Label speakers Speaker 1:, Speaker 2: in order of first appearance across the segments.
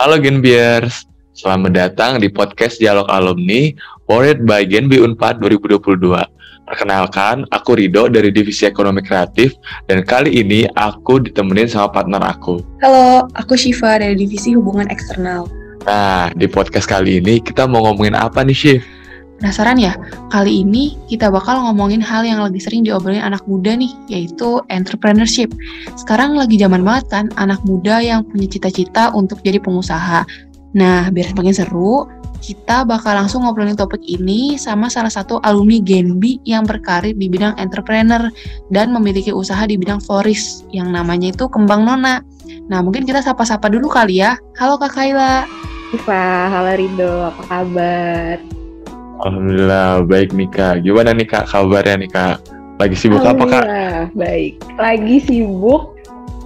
Speaker 1: Halo Genbiers, selamat datang di podcast Dialog Alumni powered by Genbi Unpad 2022. Perkenalkan, aku Rido dari Divisi Ekonomi Kreatif dan kali ini aku ditemenin sama partner aku.
Speaker 2: Halo, aku Shiva dari Divisi Hubungan Eksternal.
Speaker 1: Nah, di podcast kali ini kita mau ngomongin apa nih, Shiv?
Speaker 2: Penasaran ya? Kali ini kita bakal ngomongin hal yang lagi sering diobrolin anak muda nih, yaitu entrepreneurship. Sekarang lagi zaman banget kan anak muda yang punya cita-cita untuk jadi pengusaha. Nah, biar semakin seru, kita bakal langsung ngobrolin topik ini sama salah satu alumni Genbi yang berkarir di bidang entrepreneur dan memiliki usaha di bidang florist yang namanya itu Kembang Nona. Nah, mungkin kita sapa-sapa dulu kali ya. Halo Kak Kaila.
Speaker 3: Iva, halo Rido, apa kabar?
Speaker 1: Alhamdulillah baik nih kak. Gimana nih kak kabarnya nih kak? Lagi sibuk apa kak?
Speaker 3: baik. Lagi sibuk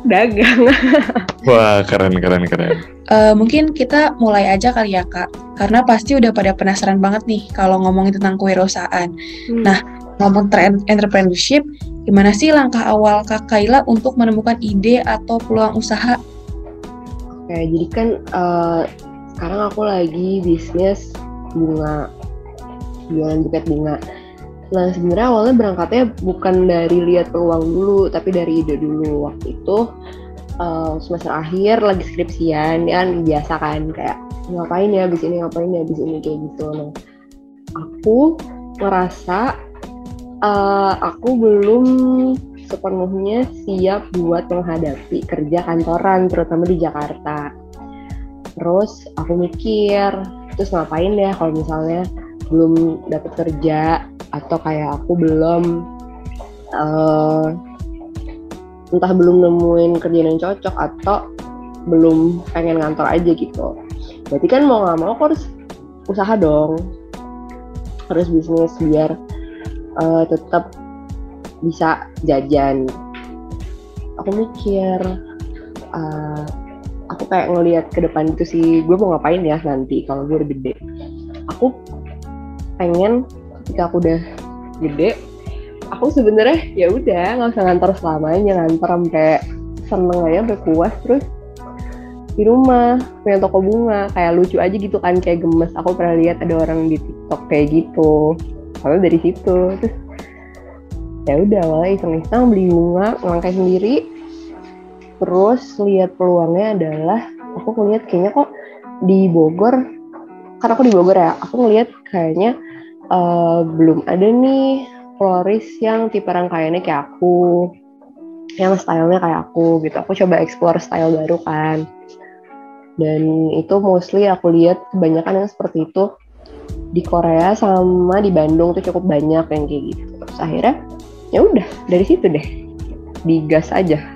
Speaker 3: dagang.
Speaker 1: Wah keren keren keren.
Speaker 2: Uh, mungkin kita mulai aja kali ya kak, karena pasti udah pada penasaran banget nih kalau ngomongin tentang kewirausahaan. Hmm. Nah ngomong tren entrepreneurship, gimana sih langkah awal kak Kaila untuk menemukan ide atau peluang usaha?
Speaker 3: Oke, jadi kan uh, sekarang aku lagi bisnis bunga jualan buket bunga. Nah sebenarnya awalnya berangkatnya bukan dari lihat peluang dulu, tapi dari ide dulu. Waktu itu uh, semester akhir lagi skripsian, ya kan biasa kan kayak ngapain ya abis ini ngapain ya abis ini kayak gitu. Nah aku ngerasa uh, aku belum sepenuhnya siap buat menghadapi kerja kantoran terutama di Jakarta. Terus aku mikir, terus ngapain ya kalau misalnya belum dapat kerja atau kayak aku belum uh, entah belum nemuin kerjaan yang cocok atau belum pengen ngantor aja gitu. Berarti kan mau nggak mau aku harus usaha dong. Harus bisnis biar uh, tetap bisa jajan. Aku mikir uh, aku kayak ngelihat ke depan itu sih gue mau ngapain ya nanti kalau gue udah gede. Aku pengen ketika aku udah gede aku sebenarnya ya udah nggak usah ngantor selamanya ngantor sampai seneng aja sampai puas terus di rumah punya toko bunga kayak lucu aja gitu kan kayak gemes. Aku pernah lihat ada orang di TikTok kayak gitu kalau dari situ terus ya udah awalnya iseng-iseng beli bunga ngelangkai sendiri. Terus lihat peluangnya adalah aku ngeliat kayaknya kok di Bogor karena aku di Bogor ya aku ngeliat kayaknya uh, belum ada nih floris yang tipe rangkaiannya kayak aku yang stylenya kayak aku gitu. Aku coba explore style baru kan. Dan itu mostly aku lihat kebanyakan yang seperti itu di Korea sama di Bandung tuh cukup banyak yang kayak gitu. Terus akhirnya ya udah dari situ deh. Digas aja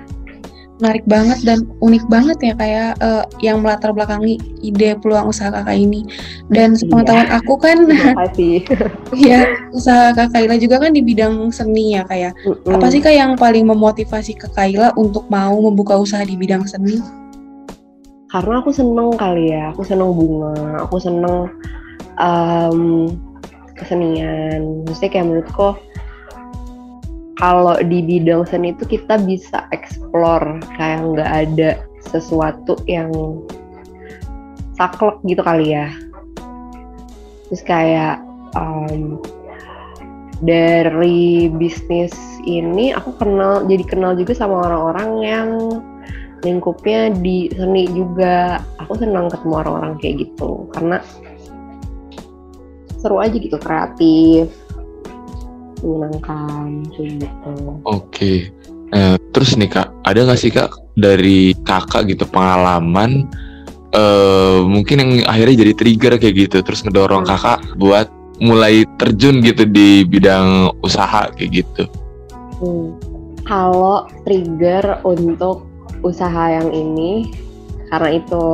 Speaker 2: menarik banget dan unik banget ya kayak uh, yang melatar belakangi ide peluang usaha kakak ini. Dan sepengetahuan iya. aku kan ya usaha kakak Ila juga kan di bidang seni ya kayak. Mm -hmm. apa sih kak yang paling memotivasi kakak Ila untuk mau membuka usaha di bidang seni?
Speaker 3: Karena aku seneng kali ya aku seneng bunga aku seneng um, kesenian. Maksudnya kayak menurutku kalau di bidang seni itu kita bisa explore kayak nggak ada sesuatu yang saklek gitu kali ya. Terus kayak um, dari bisnis ini aku kenal jadi kenal juga sama orang-orang yang lingkupnya di seni juga. Aku senang ketemu orang-orang kayak gitu karena seru aja gitu kreatif menyenangkan gitu.
Speaker 1: Oke. Okay. Uh, terus nih kak, ada nggak sih kak dari kakak gitu pengalaman uh, mungkin yang akhirnya jadi trigger kayak gitu, terus ngedorong hmm. kakak buat mulai terjun gitu di bidang usaha kayak gitu.
Speaker 3: Hmm. Kalau trigger untuk usaha yang ini karena itu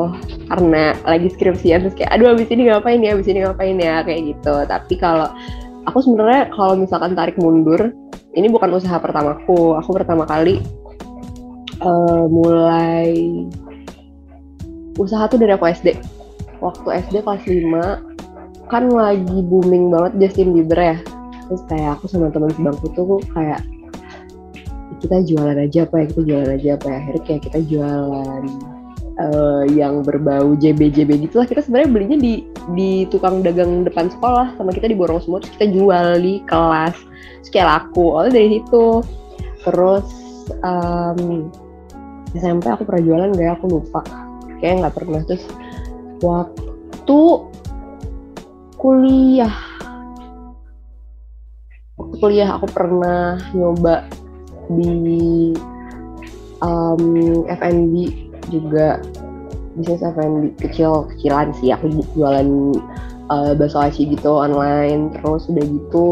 Speaker 3: karena lagi skripsian terus kayak aduh abis ini ngapain ya abis ini ngapain ya kayak gitu tapi kalau aku sebenarnya kalau misalkan tarik mundur ini bukan usaha pertamaku. Aku pertama kali uh, mulai usaha tuh dari aku SD waktu SD kelas 5 kan lagi booming banget Justin Bieber ya. Terus kayak aku sama teman sebangku tuh kayak kita jualan aja apa ya kita jualan aja apa ya akhirnya kayak kita jualan uh, yang berbau JB-JB gitu lah. Kita sebenarnya belinya di di tukang dagang depan sekolah. Sama kita diborong semua terus kita jual di kelas. Terus kayak laku oleh dari situ. Terus um, SMP aku pernah jualan gak ya? aku lupa. Kayak nggak pernah. Terus waktu kuliah waktu kuliah aku pernah nyoba di um, FNB juga bisnis F&B kecil kecilan sih. Aku jualan uh, bakso aci gitu online terus udah gitu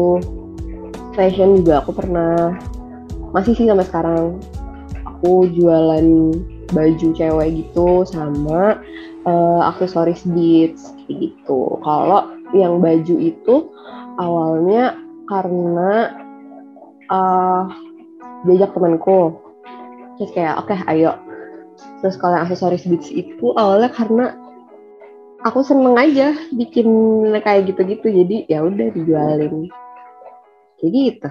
Speaker 3: fashion juga aku pernah masih sih sampai sekarang. Aku jualan baju cewek gitu sama uh, aksesoris beats gitu. Kalau yang baju itu awalnya karena uh, diajak temanku. Terus kayak oke okay, ayo terus kalau aksesoris beats itu awalnya karena aku seneng aja bikin kayak gitu-gitu. Jadi ya udah dijualin. Kayak gitu.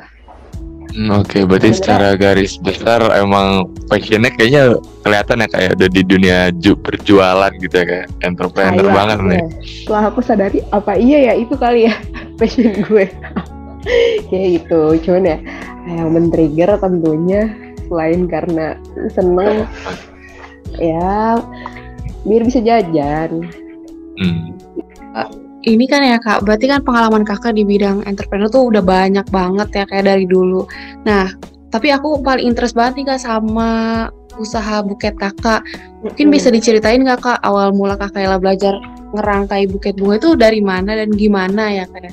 Speaker 1: Hmm, Oke, okay, berarti secara garis besar emang passionnya kayaknya kelihatan ya kayak udah di dunia ju perjualan gitu ya kayak entrepreneur Ayah, banget iya. nih.
Speaker 3: Setelah aku sadari apa iya ya itu kali ya passion gue. kayak gitu, cuman ya yang men-trigger tentunya selain karena seneng ya biar bisa jajan.
Speaker 2: Hmm. Uh, ini kan ya kak, berarti kan pengalaman kakak di bidang entrepreneur tuh udah banyak banget ya kayak dari dulu. Nah, tapi aku paling interest banget nih kak sama usaha buket kakak. Mungkin hmm. bisa diceritain nggak kak awal mula kakak Ella belajar ngerangkai buket bunga itu dari mana dan gimana ya kak?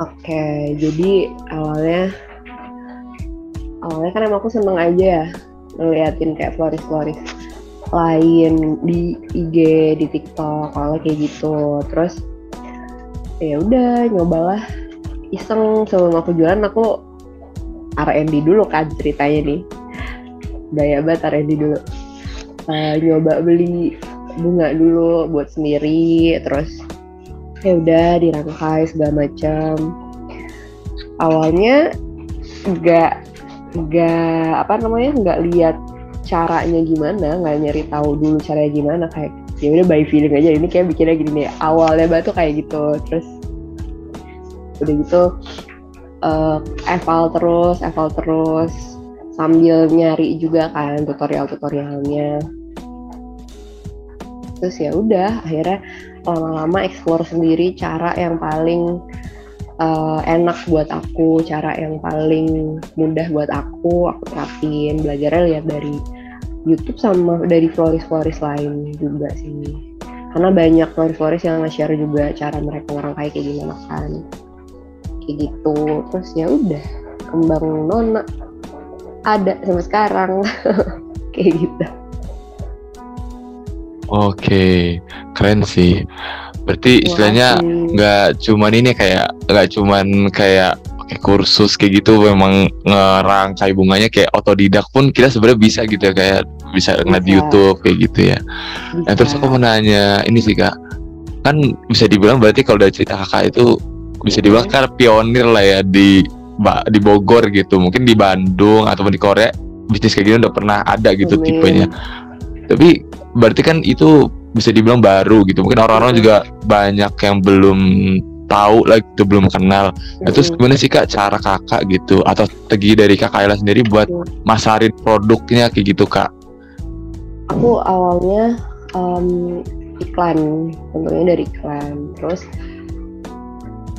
Speaker 3: Oke, jadi awalnya awalnya kan emang aku seneng aja ya ngeliatin kayak floris-floris lain di IG di TikTok kalau kayak gitu. Terus ya udah nyobalah. Iseng sebelum aku jualan aku R&D dulu kan ceritanya nih. Gaya banget R&D dulu. Uh, nyoba beli bunga dulu buat sendiri terus ya udah dirangkai segala macam. Awalnya nggak nggak apa namanya nggak lihat caranya gimana nggak nyari tahu dulu caranya gimana kayak ya udah by feeling aja. Ini kayak bikinnya gini nih awalnya batu kayak gitu. Terus udah gitu uh, eval terus eval terus sambil nyari juga kan tutorial tutorialnya terus ya udah akhirnya lama-lama explore sendiri cara yang paling uh, enak buat aku, cara yang paling mudah buat aku, aku terapin, belajarnya lihat dari YouTube sama dari floris-floris lain juga sih. Karena banyak floris-floris yang nge-share juga cara mereka ngerangkai kayak gimana kan. Kayak gitu. Terus ya udah, kembang nona ada sampai sekarang. kayak gitu.
Speaker 1: Oke, keren sih. Berarti istilahnya nggak cuman ini kayak nggak cuman kayak pakai kursus kayak gitu memang ngerangkai bunganya kayak otodidak pun kita sebenarnya bisa gitu ya kayak bisa ngeliat di YouTube kayak gitu ya. Bisa. Nah terus aku mau nanya ini sih kak, kan bisa dibilang berarti kalau dari cerita kakak itu bisa dibilang kan pionir lah ya di di Bogor gitu, mungkin di Bandung ataupun di Korea bisnis kayak gini udah pernah ada gitu Amin. tipenya. Tapi berarti kan itu bisa dibilang baru gitu mungkin orang-orang juga banyak yang belum tahu lagi gitu belum kenal. Nah, terus gimana sih kak cara kakak gitu atau strategi dari kakak Ella sendiri buat masarin produknya kayak gitu kak?
Speaker 3: Aku awalnya um, iklan tentunya dari iklan. Terus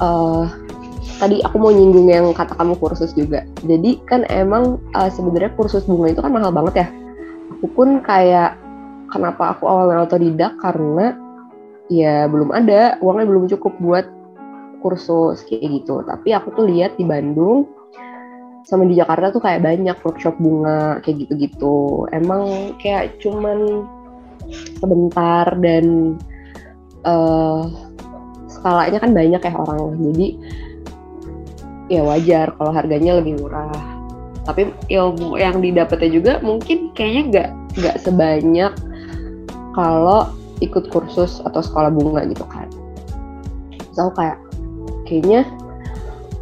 Speaker 3: uh, tadi aku mau nyinggung yang kata kamu kursus juga. Jadi kan emang uh, sebenarnya kursus bunga itu kan mahal banget ya. Aku pun kayak kenapa aku awalnya otodidak? Karena ya belum ada uangnya belum cukup buat kursus kayak gitu. Tapi aku tuh lihat di Bandung sama di Jakarta tuh kayak banyak workshop bunga kayak gitu-gitu. Emang kayak cuman sebentar dan uh, skalanya kan banyak ya orang. Jadi ya wajar kalau harganya lebih murah. Tapi ilmu yang didapatnya juga mungkin kayaknya nggak nggak sebanyak kalau ikut kursus atau sekolah bunga gitu kan. So kayak kayaknya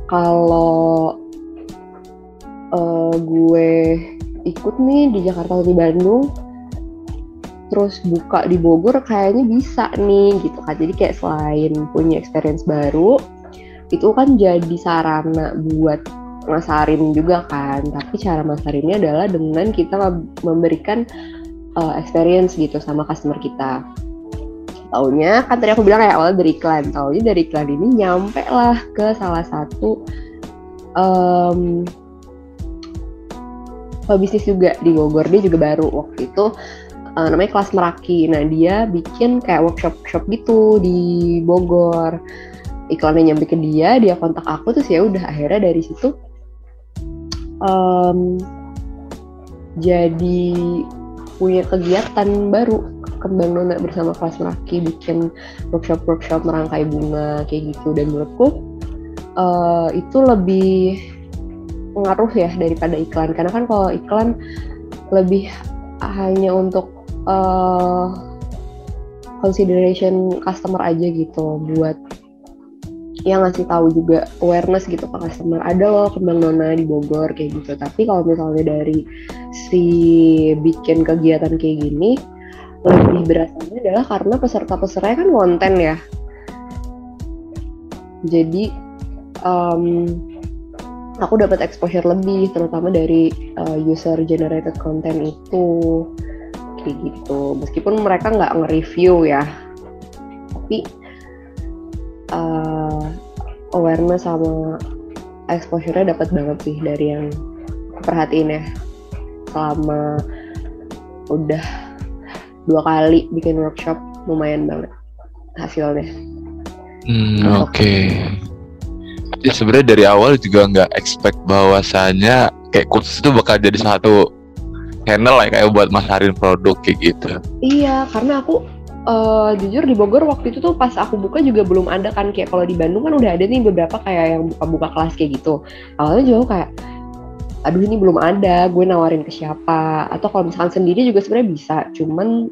Speaker 3: kalau uh, gue ikut nih di Jakarta atau di Bandung terus buka di Bogor kayaknya bisa nih gitu kan. Jadi kayak selain punya experience baru itu kan jadi sarana buat masarin juga kan. Tapi cara masarinnya adalah dengan kita memberikan uh, experience gitu sama customer kita taunya kan tadi aku bilang kayak awal dari iklan taunya dari iklan ini nyampe lah ke salah satu um, bisnis juga di Bogor. Dia juga baru waktu itu uh, namanya kelas Meraki. Nah dia bikin kayak workshop workshop gitu di Bogor. Iklannya nyampe ke dia dia kontak aku terus ya udah akhirnya dari situ um, jadi punya kegiatan baru kembang nona bersama kelas Meraki bikin workshop-workshop merangkai bunga kayak gitu. Dan menurutku uh, itu lebih pengaruh ya daripada iklan. Karena kan kalau iklan lebih hanya untuk uh, consideration customer aja gitu buat yang ngasih tahu juga awareness gitu ke customer. Ada loh kembang nona di Bogor kayak gitu. Tapi kalau misalnya dari si bikin kegiatan kayak gini lebih berasanya adalah karena peserta-pesertanya kan konten ya. Jadi um, aku dapat exposure lebih terutama dari uh, user generated content itu. Kayak gitu. Meskipun mereka nggak nge-review ya. Tapi uh, awareness sama exposure-nya dapat banget sih dari yang perhatiin ya. Selama udah dua kali bikin workshop lumayan banget hasilnya.
Speaker 1: Hmm, Oke. Okay. Ya sebenarnya dari awal juga nggak expect bahwasannya kayak khusus itu bakal jadi satu channel lah kayak buat masarin produk kayak gitu.
Speaker 3: Iya, karena aku uh, jujur di Bogor waktu itu tuh pas aku buka juga belum ada kan kayak kalau di Bandung kan udah ada nih beberapa kayak yang buka-buka kelas kayak gitu. Awalnya juga kayak aduh ini belum ada, gue nawarin ke siapa atau kalau misalkan sendiri juga sebenarnya bisa, cuman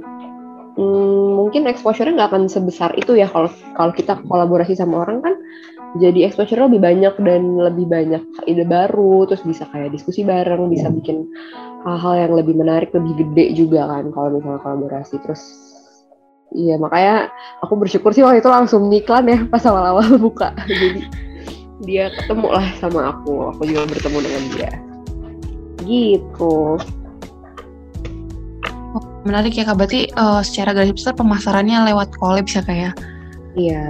Speaker 3: hmm, mungkin exposure-nya nggak akan sebesar itu ya kalau kalau kita kolaborasi sama orang kan jadi exposure lebih banyak dan lebih banyak ide baru terus bisa kayak diskusi bareng bisa bikin hal-hal yang lebih menarik lebih gede juga kan kalau misalnya kolaborasi terus Iya makanya aku bersyukur sih waktu itu langsung iklan ya pas awal-awal buka. Jadi dia ketemu lah sama aku, aku juga bertemu dengan dia. Gitu.
Speaker 2: Oh, menarik ya kak, berarti uh, secara garis besar pemasarannya lewat collab ya kak ya?
Speaker 3: Iya.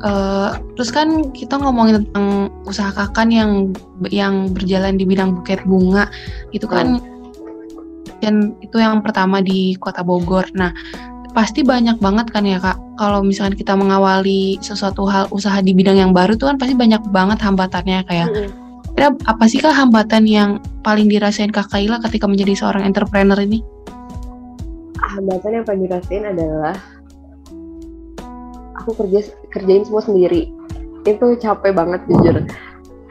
Speaker 2: Uh, terus kan kita ngomongin tentang usaha kakak yang yang berjalan di bidang buket bunga, itu kan hmm. dan itu yang pertama di kota Bogor. Nah, pasti banyak banget kan ya kak kalau misalkan kita mengawali sesuatu hal usaha di bidang yang baru tuh kan pasti banyak banget hambatannya kayak mm kira apa sih kak hambatan yang paling dirasain kak Kaila ketika menjadi seorang entrepreneur ini?
Speaker 3: Hambatan yang paling dirasain adalah aku kerja kerjain semua sendiri. Itu capek banget jujur.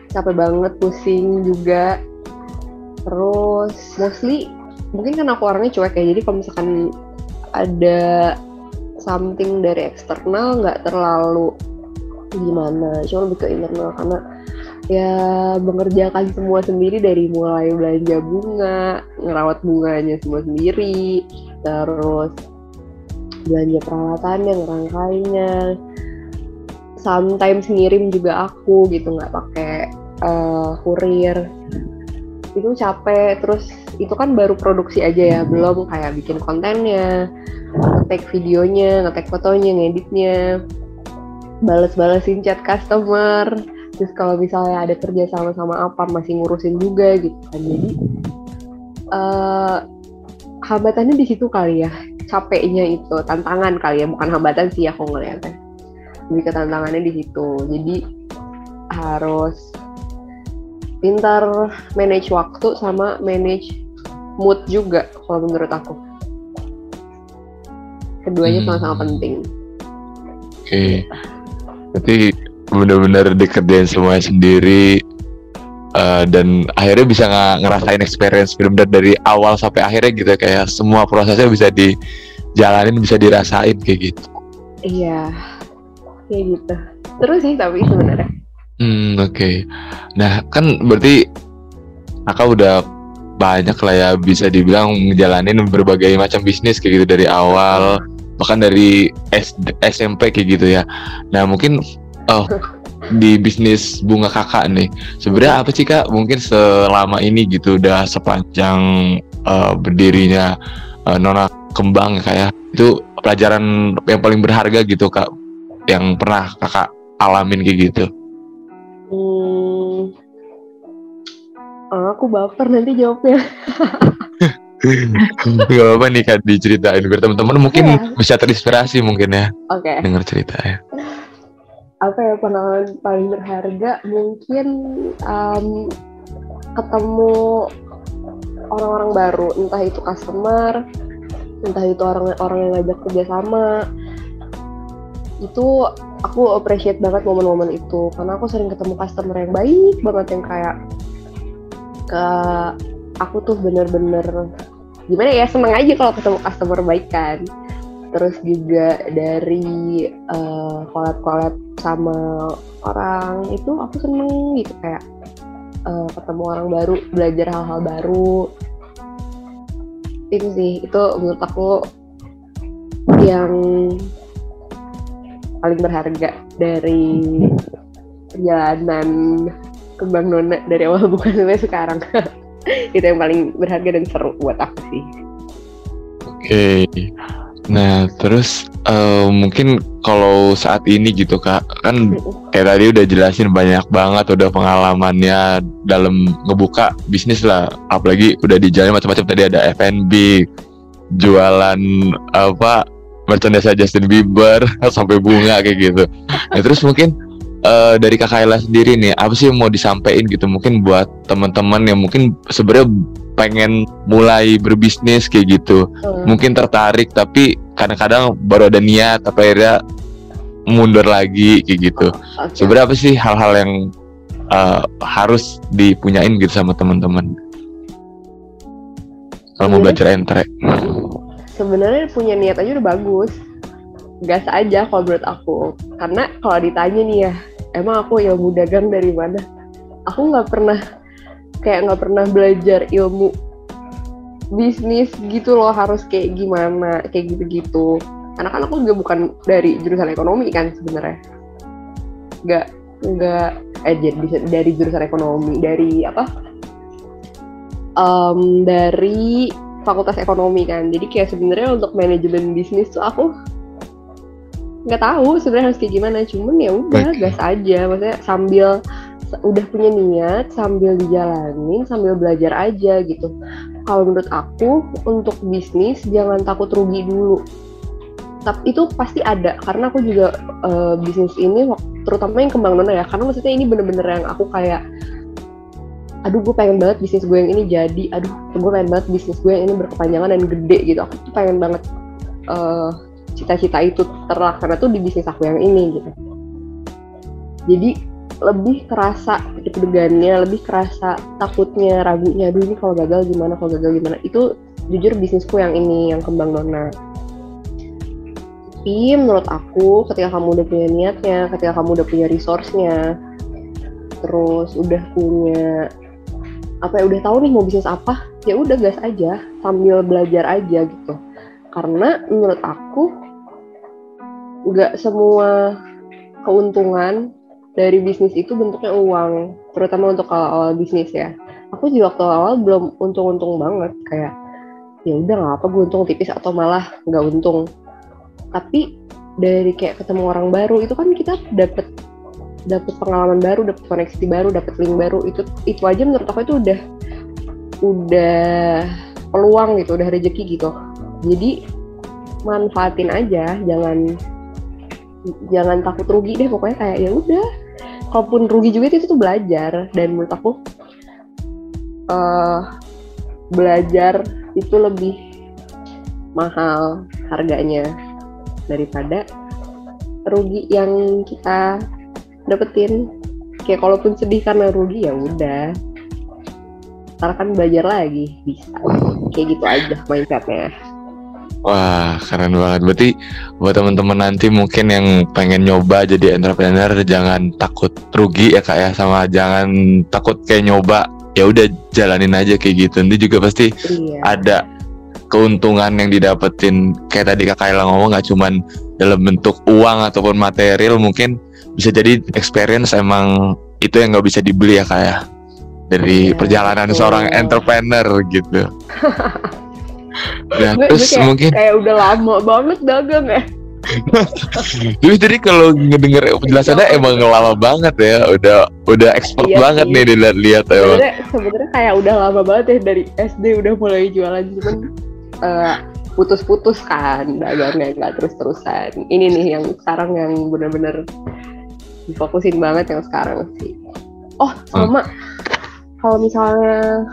Speaker 3: Capek banget pusing juga. Terus mostly mungkin kan aku orangnya cuek ya jadi kalau misalkan ada something dari eksternal nggak terlalu gimana. Cuma lebih ke internal karena ya mengerjakan semua sendiri dari mulai belanja bunga ngerawat bunganya semua sendiri terus belanja peralatannya ngerangkainya. Sometimes ngirim juga aku gitu nggak pakai uh, kurir. Itu capek terus itu kan baru produksi aja ya belum kayak bikin kontennya ngetek videonya ngetek fotonya ngeditnya. Bales-balesin chat customer terus kalau misalnya ada kerja sama-sama apa masih ngurusin juga gitu kan. Jadi uh, hambatannya di situ kali ya capeknya itu tantangan kali ya. Bukan hambatan sih aku ngeliatnya. Lebih ke tantangannya di situ. Jadi harus pintar manage waktu sama manage mood juga kalau menurut aku. Keduanya sama-sama hmm. penting.
Speaker 1: Oke. Okay. berarti benar-benar dikerjain semuanya sendiri uh, dan akhirnya bisa ng ngerasain experience benar-benar dari awal sampai akhirnya gitu kayak semua prosesnya bisa dijalanin bisa dirasain kayak gitu
Speaker 3: iya kayak gitu terus sih tapi sebenarnya
Speaker 1: hmm oke okay. nah kan berarti kakak udah banyak lah ya bisa dibilang ngejalanin berbagai macam bisnis kayak gitu dari awal bahkan dari S SMP kayak gitu ya. Nah mungkin oh di bisnis bunga kakak nih sebenarnya apa sih kak mungkin selama ini gitu udah sepanjang uh, berdirinya uh, Nona Kembang ya kak ya itu pelajaran yang paling berharga gitu kak yang pernah kakak alamin kayak gitu.
Speaker 3: Hmm, aku baper nanti jawabnya.
Speaker 1: Gak apa-apa nih kan diceritain biar teman-teman mungkin yeah. bisa terinspirasi mungkin ya.
Speaker 3: Oke. Okay.
Speaker 1: Dengar cerita ya.
Speaker 3: Apa ya pengalaman paling berharga mungkin um, ketemu orang-orang baru, entah itu customer, entah itu orang-orang yang ngajak kerjasama. Itu aku appreciate banget momen-momen itu. Karena aku sering ketemu customer yang baik banget yang kayak ke aku tuh bener-bener gimana ya seneng aja kalau ketemu customer baik kan terus juga dari uh, collab-collab sama orang itu aku seneng gitu kayak uh, ketemu orang baru belajar hal-hal baru. Itu sih itu menurut aku yang paling berharga dari perjalanan kembang nona dari awal bukan sampai sekarang. Itu yang paling berharga dan seru buat aku sih.
Speaker 1: Oke. okay. Nah terus uh, mungkin kalau saat ini gitu kak kan kayak tadi udah jelasin banyak banget udah pengalamannya dalam ngebuka bisnis lah. Apalagi udah dijalin macam-macam. Tadi ada F&B jualan apa merchandise Justin Bieber sampai bunga kayak gitu. Nah, terus mungkin uh, dari Kak Ayla sendiri nih apa sih yang mau disampaikan gitu mungkin buat teman-teman yang mungkin sebenarnya pengen mulai berbisnis kayak gitu. Hmm. mungkin tertarik tapi kadang-kadang baru ada niat apa akhirnya mundur lagi kayak gitu. Okay. sebenarnya apa sih hal-hal yang uh, harus dipunyain gitu sama teman-teman? Kalau mau belajar entre
Speaker 3: sebenarnya punya niat aja udah bagus. Gas aja kalau menurut aku. Karena kalau ditanya nih ya emang aku ilmu dagang dari mana? Aku nggak pernah kayak nggak pernah belajar ilmu bisnis gitu loh harus kayak gimana kayak gitu-gitu. Karena kan aku juga bukan dari jurusan ekonomi kan sebenarnya. Nggak nggak eh bisa dari jurusan ekonomi dari apa? Um, dari fakultas ekonomi kan. Jadi kayak sebenarnya untuk manajemen bisnis tuh aku nggak tahu sebenarnya harus kayak gimana. Cuman ya udah gas aja. Maksudnya sambil udah punya niat sambil dijalanin sambil belajar aja gitu. Kalau menurut aku untuk bisnis jangan takut rugi dulu. Tapi itu pasti ada karena aku juga uh, bisnis ini terutama yang kembang nona ya. Karena maksudnya ini bener-bener yang aku kayak aduh gue pengen banget bisnis gue yang ini jadi. Aduh gue pengen banget bisnis gue yang ini berkepanjangan dan gede gitu. Aku tuh pengen banget uh, cita-cita itu terlaksana tuh di bisnis aku yang ini gitu. Jadi lebih kerasa deg-degannya lebih kerasa takutnya ragunya aduh ini kalau gagal gimana kalau gagal gimana. Itu jujur bisnisku yang ini yang kembang dona tapi menurut aku ketika kamu udah punya niatnya ketika kamu udah punya resource-nya terus udah punya apa ya udah tahu nih mau bisnis apa ya udah gas aja sambil belajar aja gitu. Karena menurut aku nggak semua keuntungan dari bisnis itu bentuknya uang, terutama untuk kalau awal bisnis ya. Aku juga waktu awal belum untung-untung banget, kayak ya udah nggak apa gue untung tipis atau malah nggak untung. Tapi dari kayak ketemu orang baru itu kan kita dapet dapet pengalaman baru, dapet koneksi baru, dapet link baru itu itu aja menurut aku itu udah udah peluang gitu, udah rezeki gitu. Jadi manfaatin aja, jangan jangan takut rugi deh pokoknya kayak ya udah kalaupun rugi juga itu tuh belajar. Dan menurut aku uh, belajar itu lebih mahal harganya daripada rugi yang kita dapetin. Kayak kalaupun sedih karena rugi ya udah. Ntar kan belajar lagi bisa. Kayak gitu aja mindsetnya
Speaker 1: Wah keren banget. Berarti buat teman-teman nanti mungkin yang pengen nyoba jadi entrepreneur jangan takut rugi ya kak ya sama jangan takut kayak nyoba ya udah jalanin aja kayak gitu nanti juga pasti
Speaker 3: iya
Speaker 1: ada keuntungan yang didapetin kayak tadi kak Kayla ngomong nggak cuman dalam bentuk uang ataupun material mungkin bisa jadi experience emang itu yang nggak bisa dibeli ya kayak dari
Speaker 3: Iya,
Speaker 1: perjalanan
Speaker 3: betul.
Speaker 1: seorang entrepreneur gitu. nah,
Speaker 3: Gue- gue
Speaker 1: terus
Speaker 3: kayak-
Speaker 1: mungkin
Speaker 3: kayak udah lama banget dagang ya.
Speaker 1: Jadi jadi kalau ngedenger penjelasannya emang lama banget ya, udah udah expert
Speaker 3: Iya
Speaker 1: banget nih dilihat-lihat ya.
Speaker 3: sebenarnya kayak udah lama banget ya dari SD udah mulai jualan cuman eh, putus-putus kan dagangnya nggak terus-terusan. Ini nih yang sekarang yang bener-bener difokusin banget yang sekarang sih. Oh sama. Kalau misalnya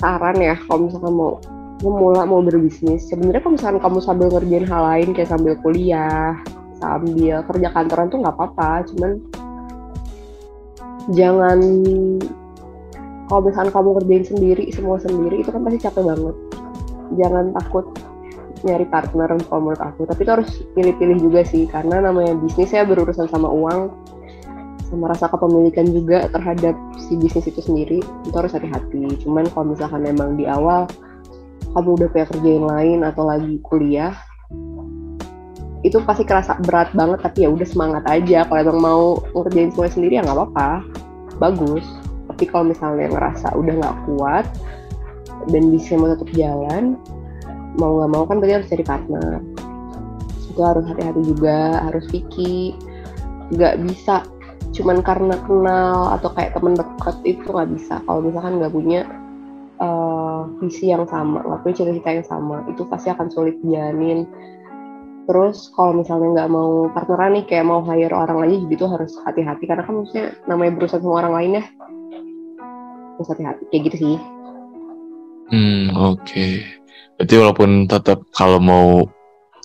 Speaker 3: saran ya kalau misalkan mau memula mau berbisnis. Sebenarnya kalau misalkan kamu sambil ngerjain hal lain kayak sambil kuliah sambil kerja kantoran tuh nggak apa-apa. Cuman jangan kalau misalkan kamu kerjain sendiri semua sendiri itu kan pasti capek banget. Jangan takut nyari partner kalau menurut aku. Tapi itu harus pilih-pilih juga sih karena namanya bisnis ya berurusan sama uang sama rasa kepemilikan juga terhadap si bisnis itu sendiri itu harus hati-hati. Cuman kalau misalkan memang di awal kamu udah punya kerjain lain atau lagi kuliah itu pasti kerasa berat banget tapi ya udah semangat aja. Kalau emang mau ngerjain semuanya sendiri ya nggak apa-apa. Bagus. Tapi kalau misalnya ngerasa udah nggak kuat dan bisa mau tetap jalan mau nggak mau kan berarti harus cari partner. Itu harus hati-hati juga harus pikir. Nggak bisa cuman karena kenal atau kayak temen deket itu nggak bisa. Kalau misalkan nggak punya eh, visi yang sama nggak punya cita-cita yang sama itu pasti akan sulit jalanin terus kalau misalnya nggak mau partneran nih kayak mau hire orang lagi juga itu harus hati-hati. Karena kan maksudnya namanya berusaha sama orang lain ya. Harus hati-hati. Kayak gitu sih.
Speaker 1: Hmm, oke. Berarti walaupun tetap kalau mau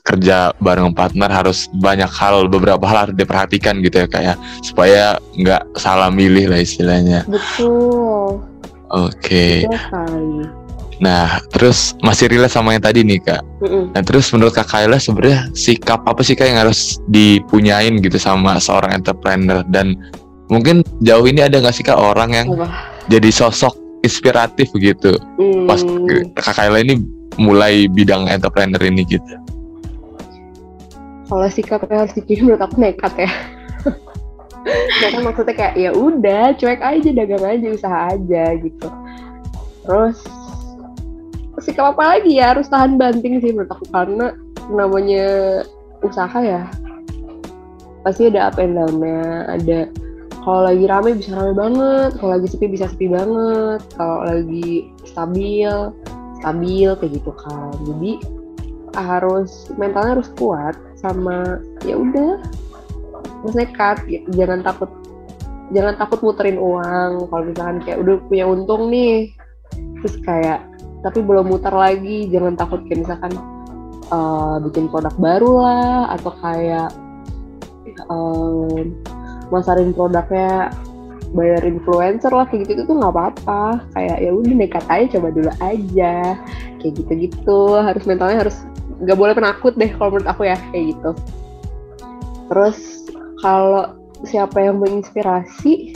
Speaker 1: kerja bareng partner harus banyak hal, beberapa hal harus diperhatikan gitu ya kayak supaya nggak salah milih lah istilahnya.
Speaker 3: betul
Speaker 1: Oke.
Speaker 3: betul sekali
Speaker 1: Nah, terus masih relate sama yang tadi nih kak.
Speaker 3: Mm-mm.
Speaker 1: Nah, terus menurut kak Kayla sebenarnya sikap apa sih kak yang harus dipunyain gitu sama seorang entrepreneur dan mungkin jauh ini ada nggak sih kak orang yang
Speaker 3: Apa?
Speaker 1: jadi sosok inspiratif gitu
Speaker 3: Hmm,
Speaker 1: pas kak Kayla ini mulai bidang entrepreneur ini gitu.
Speaker 3: Kalau sikapnya harus dipilih menurut aku nekat ya. Nekat maksudnya kayak ya udah cuek aja dagang aja usaha aja gitu. Terus sikap apa lagi ya? Harus tahan banting sih menurut aku. Karena namanya usaha ya pasti ada up and down-nya. Ada kalau lagi rame bisa rame banget kalau lagi sepi bisa sepi banget kalau lagi stabil stabil kayak gitu kan. Jadi harus mentalnya harus kuat sama ya udah harus nekat gitu. jangan takut jangan takut muterin uang kalau misalkan kayak udah punya untung nih terus kayak tapi belum muter lagi jangan takut kayak misalkan eh, bikin produk baru lah atau kayak em, masarin produknya bayar influencer lah kayak gitu itu tuh nggak apa-apa kayak ya udah nekat aja coba dulu aja kayak gitu-gitu harus mentalnya harus nggak boleh penakut deh kalau menurut aku ya kayak gitu. Terus kalau siapa yang menginspirasi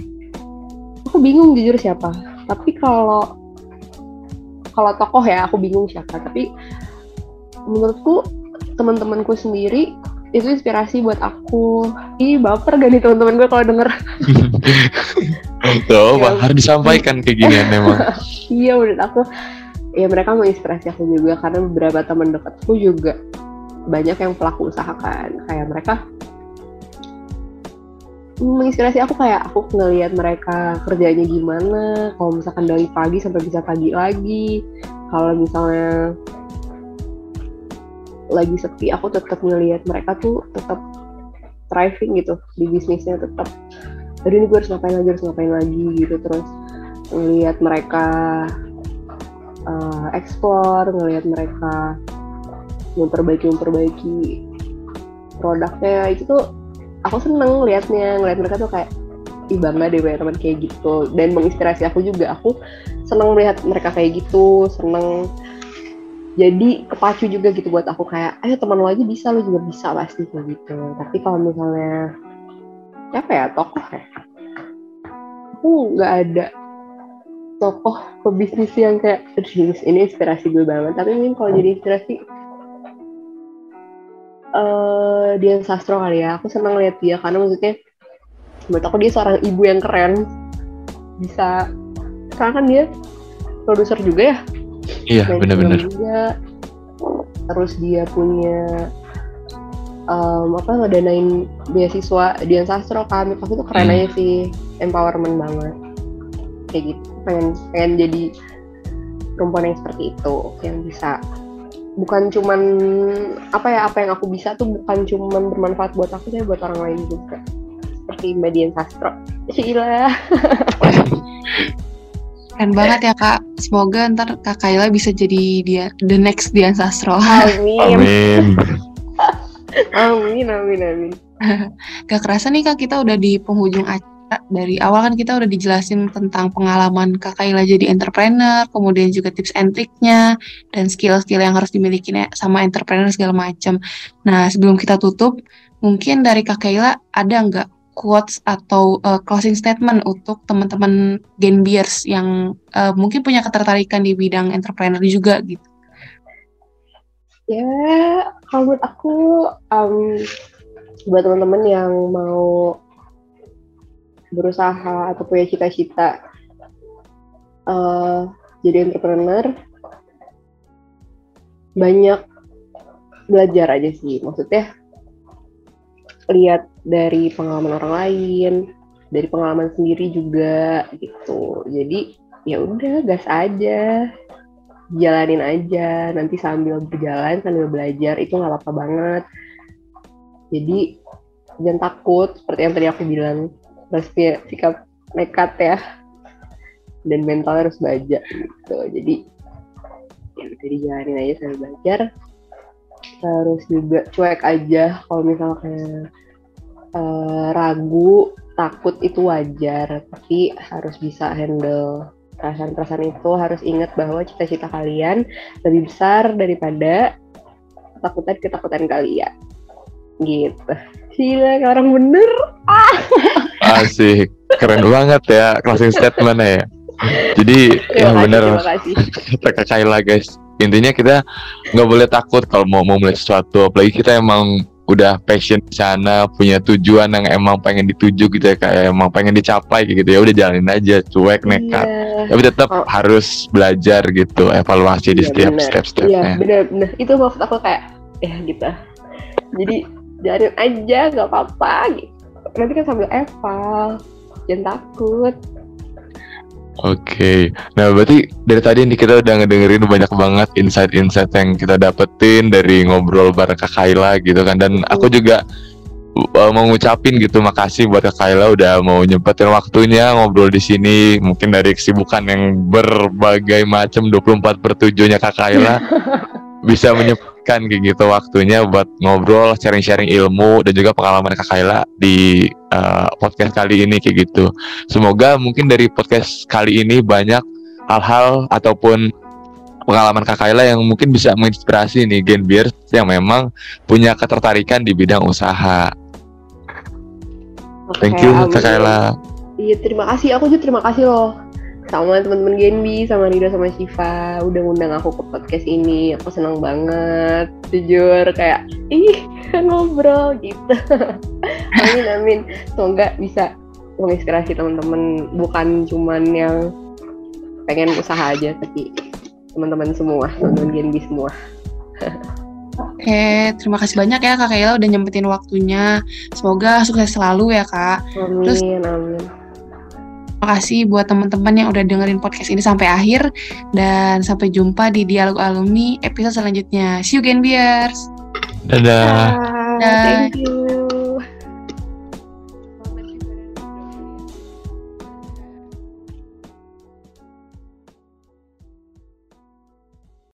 Speaker 3: aku bingung jujur siapa. Tapi kalau kalau tokoh ya aku bingung siapa. Tapi menurutku teman-temanku sendiri itu inspirasi buat aku. Ih baper gak nih teman-teman gue kalau denger?
Speaker 1: Tuh,
Speaker 3: Ya.
Speaker 1: harus disampaikan kayak ginian memang.
Speaker 3: iya menurut aku ya mereka menginspirasi aku juga karena beberapa teman dekatku juga banyak yang pelaku usaha kan. Kayak mereka menginspirasi aku kayak aku ngelihat mereka kerjanya gimana kalau misalkan dari pagi sampai bisa pagi lagi. Kalau misalnya lagi sepi aku tetap ngelihat mereka tuh tetap thriving gitu di bisnisnya tetap jadi ini gue harus ngapain lagi harus ngapain lagi gitu. Terus ngelihat mereka uh, explore ngelihat mereka memperbaiki memperbaiki produknya. Itu tuh aku seneng liatnya ngeliat mereka tuh kayak ih bangga deh punya teman kayak gitu. Dan menginspirasi aku juga. Aku seneng melihat mereka kayak gitu seneng. Jadi kepacu juga gitu buat aku kayak ayo teman lo aja bisa lo juga bisa pasti kayak gitu. Tapi kalau misalnya siapa ya? Tokoh ya? Aku nggak ada tokoh pebisnis yang kayak "Aduh, ini inspirasi gue banget. Tapi mungkin kalau jadi inspirasi eh Dian Sastro kali ya. Aku senang lihat dia karena maksudnya menurut aku dia seorang ibu yang keren. Bisa sekarang kan dia produser juga ya?
Speaker 1: Iya, benar-benar.
Speaker 3: terus dia punya um, apa ngedanain beasiswa Dian Sastro menurut aku itu keren
Speaker 1: Hmm.
Speaker 3: aja sih. Empowerment banget. Kayak gitu pengen pengen jadi perempuan yang seperti itu yang bisa bukan cuman apa ya apa yang aku bisa tuh bukan cuman bermanfaat buat aku tapi buat orang lain juga seperti Mbak Dian Sastro Sheila
Speaker 2: Keren banget ya kak. Semoga ntar kak Kayla bisa jadi dia the next Dian Sastro.
Speaker 3: amin
Speaker 1: Amin.
Speaker 3: amin amin amin
Speaker 2: Gak kerasa nih kak kita udah di penghujung acara. Dari awal kan kita udah dijelasin tentang pengalaman kak Kayla jadi entrepreneur, kemudian juga tips and triknya, dan skill-skill yang harus dimiliki sama entrepreneur segala macam. Nah sebelum kita tutup, mungkin dari kak Kayla ada nggak quotes atau uh, closing statement untuk teman-teman Gen Beers yang uh, mungkin punya ketertarikan di bidang entrepreneur juga gitu.
Speaker 3: ya kalau menurut aku um, buat teman-teman yang mau berusaha atau punya cita-cita uh, jadi entrepreneur banyak belajar aja sih. Maksudnya lihat dari pengalaman orang lain dari pengalaman sendiri juga gitu. Jadi ya udah gas aja jalanin aja. Nanti sambil berjalan sambil belajar itu nggak apa-apa banget. Jadi jangan takut seperti yang tadi aku bilang punya sikap nekat ya. Dan mental harus baja gitu. Jadi ya udah dijalanin aja sambil belajar. Terus juga cuek aja kalau misalnya eh, ragu takut itu wajar. Tapi harus bisa handle perasaan-perasaan itu. Harus ingat bahwa cita-cita kalian lebih besar daripada ketakutan-ketakutan kalian gitu Gila, orang bener
Speaker 1: Asik. Keren banget ya closing statement-nya ya. Jadi ya
Speaker 3: kasih,
Speaker 1: bener kata Kak Kayla guys. Intinya kita nggak boleh takut kalau mau mau mulai sesuatu. Apalagi kita emang udah passion di sana, punya tujuan yang emang pengen dituju gitu ya kayak emang pengen dicapai kayak gitu ya udah jalanin aja, cuek nekat.
Speaker 3: Iya.
Speaker 1: Tapi tetap
Speaker 3: Oh.
Speaker 1: harus belajar gitu, evaluasi di
Speaker 3: Iya,
Speaker 1: setiap
Speaker 3: bener. Iya,
Speaker 1: step-stepnya.
Speaker 3: bener-bener. Itu maksud aku kayak, ya gitu. Jadi, jalanin aja, gak apa-apa gitu. Nanti kan sambil eval. Jangan takut.
Speaker 1: Oke, nah berarti dari tadi nih kita udah ngedengerin banyak banget insight-insight yang kita dapetin dari ngobrol bareng Kak Kayla gitu kan Dan aku juga uh, mau ngucapin gitu makasih buat Kak Kayla udah mau nyempetin waktunya ngobrol di sini Mungkin dari kesibukan yang berbagai macam 24 per 7-nya Kak Kayla Bisa menyempatkan gitu waktunya buat ngobrol, sharing-sharing ilmu dan juga pengalaman Kak Kayla di uh, podcast kali ini kayak gitu Semoga mungkin dari podcast kali ini banyak hal-hal ataupun pengalaman Kak Kayla yang mungkin bisa menginspirasi nih Gen Beers yang memang punya ketertarikan di bidang usaha. Thank
Speaker 3: Oke,
Speaker 1: you. Kak Kayla.
Speaker 3: Iya, terima kasih. Aku juga terima kasih loh. Sama teman-teman Genbi, sama Nida, sama Shiva. Udah ngundang aku ke podcast ini. Aku senang banget. Jujur, kayak, ih, ngobrol gitu. amin, amin. Semoga bisa menginspirasi teman-teman. Bukan cuman yang pengen usaha aja, tapi teman-teman semua, teman-teman Genbi semua.
Speaker 2: Oke, terima kasih banyak ya Kak Kayla udah nyempetin waktunya. Semoga sukses selalu ya Kak. Terus-
Speaker 3: Amin,
Speaker 2: Terima kasih buat teman-teman yang udah dengerin podcast ini sampai akhir. Dan sampai jumpa di Dialog Alumni episode selanjutnya. See you again, Beers!
Speaker 1: Dadah.
Speaker 3: Ah,
Speaker 2: Dah.
Speaker 3: Thank you.